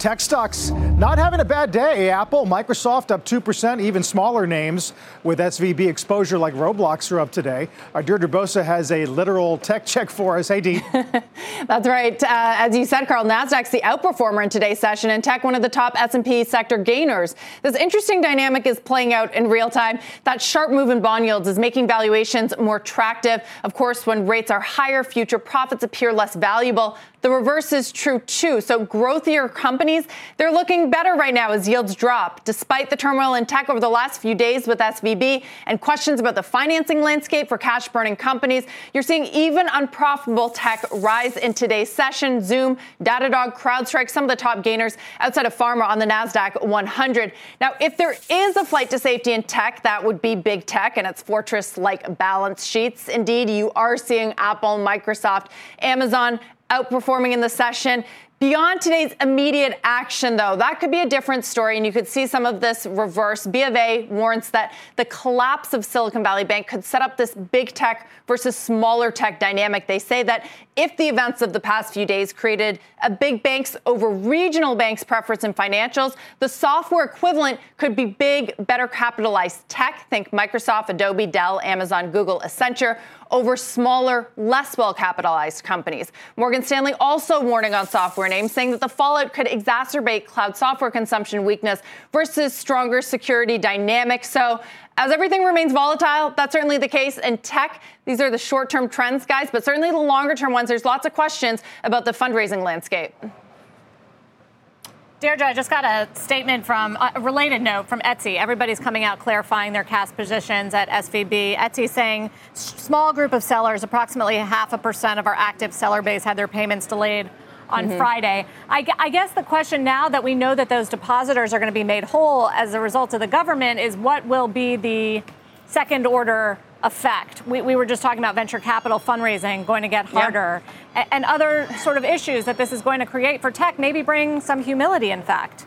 Tech stocks not having a bad day. Apple, Microsoft up 2%, even smaller names with SVB exposure like Roblox are up today. Our Deirdre Bosa has a literal tech check for us. Hey, Dee. That's right. Uh, as you said, Carl, NASDAQ's the outperformer in today's session and tech one of the top S&P sector gainers. This interesting dynamic is playing out in real time. That sharp move in bond yields is making valuations more attractive. Of course, when rates are higher, future profits appear less valuable. The reverse is true too. So growthier companies, they're looking better right now as yields drop. Despite the turmoil in tech over the last few days with SVB and questions about the financing landscape for cash burning companies, you're seeing even unprofitable tech rise in today's session. Zoom, Datadog, CrowdStrike, some of the top gainers outside of pharma on the NASDAQ 100. Now, if there is a flight to safety in tech, that would be big tech and its fortress like balance sheets. Indeed, you are seeing Apple, Microsoft, Amazon, outperforming in the session. Beyond today's immediate action, though, that could be a different story, and you could see some of this reverse. B of A warns that the collapse of Silicon Valley Bank could set up this big tech versus smaller tech dynamic. They say that if the events of the past few days created a big banks over regional banks preference in financials, the software equivalent could be big, better capitalized tech. Think Microsoft, Adobe, Dell, Amazon, Google, Accenture over smaller, less well capitalized companies. Morgan Stanley also warning on software saying that the fallout could exacerbate cloud software consumption weakness versus stronger security dynamics. So, as everything remains volatile, that's certainly the case. In tech, these are the short term trends, guys, but certainly the longer term ones, there's lots of questions about the fundraising landscape. Deirdre, I just got a statement from uh, a related note from Etsy. Everybody's coming out clarifying their cash positions at SVB. Etsy saying small group of sellers, approximately half a percent of our active seller base had their payments delayed on mm-hmm. Friday. I, I, guess the question now that we know that those depositors are going to be made whole as a result of the government is what will be the second order effect. We, we were just talking about venture capital fundraising going to get harder yeah. and other sort of issues that this is going to create for tech, maybe bring some humility, in fact.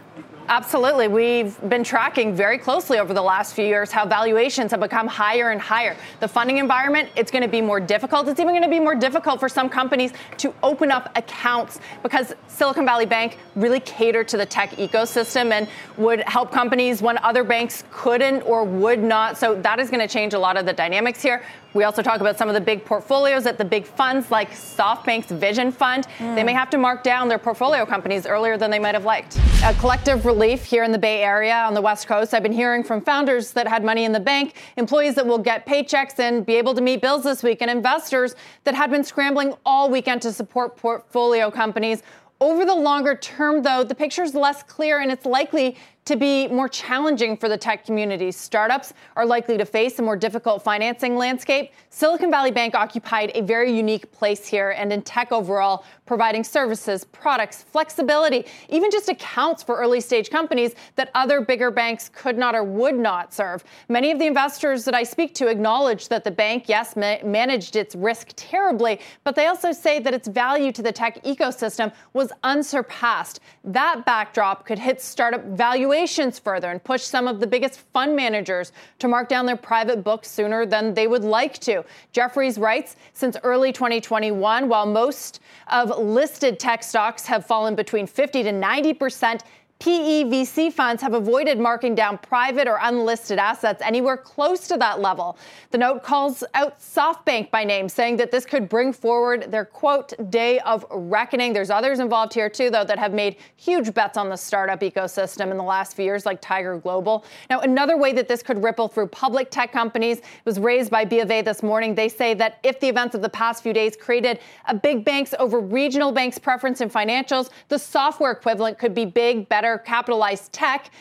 Absolutely. We've been tracking very closely over the last few years how valuations have become higher and higher. The funding environment, it's going to be more difficult. It's even going to be more difficult for some companies to open up accounts because Silicon Valley Bank really catered to the tech ecosystem and would help companies when other banks couldn't or would not. So that is going to change a lot of the dynamics here. We also talk about some of the big portfolios at the big funds like SoftBank's Vision Fund. Mm. They may have to mark down their portfolio companies earlier than they might have liked. A collective relief here in the Bay Area on the West Coast. I've been hearing from founders that had money in the bank, employees that will get paychecks and be able to meet bills this week, and investors that had been scrambling all weekend to support portfolio companies. Over the longer term, though, the picture is less clear and it's likely to be more challenging for the tech community. Startups are likely to face a more difficult financing landscape. Silicon Valley Bank occupied a very unique place here and in tech overall, providing services, products, flexibility, even just accounts for early stage companies that other bigger banks could not or would not serve. Many of the investors that I speak to acknowledge that the bank, yes, ma- managed its risk terribly, but they also say that its value to the tech ecosystem was unsurpassed. That backdrop could hit startup valuations valuations further and push some of the biggest fund managers to mark down their private books sooner than they would like to. Jefferies writes since early 2021, while most of listed tech stocks have fallen between 50 to 90 percent, PEVC funds have avoided marking down private or unlisted assets anywhere close to that level. The note calls out SoftBank by name, saying that this could bring forward their quote day of reckoning. There's others involved here too, though, that have made huge bets on the startup ecosystem in the last few years, like Tiger Global. Now, another way that this could ripple through public tech companies was raised by B of A this morning. They say that if the events of the past few days created a big banks over regional banks preference in financials, the software equivalent could be big, better capitalized tech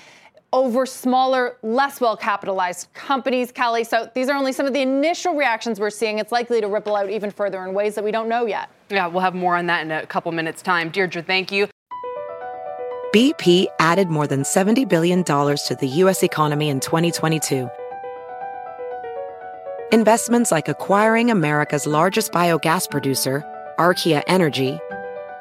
over smaller, less well capitalized companies, Kelly. So these are only some of the initial reactions we're seeing. It's likely to ripple out even further in ways that we don't know yet. Yeah, we'll have more on that in a couple minutes' time. Deirdre, thank you. BP added more than $70 billion to the U.S. economy in 2022. Investments like acquiring America's largest biogas producer, Archaea Energy,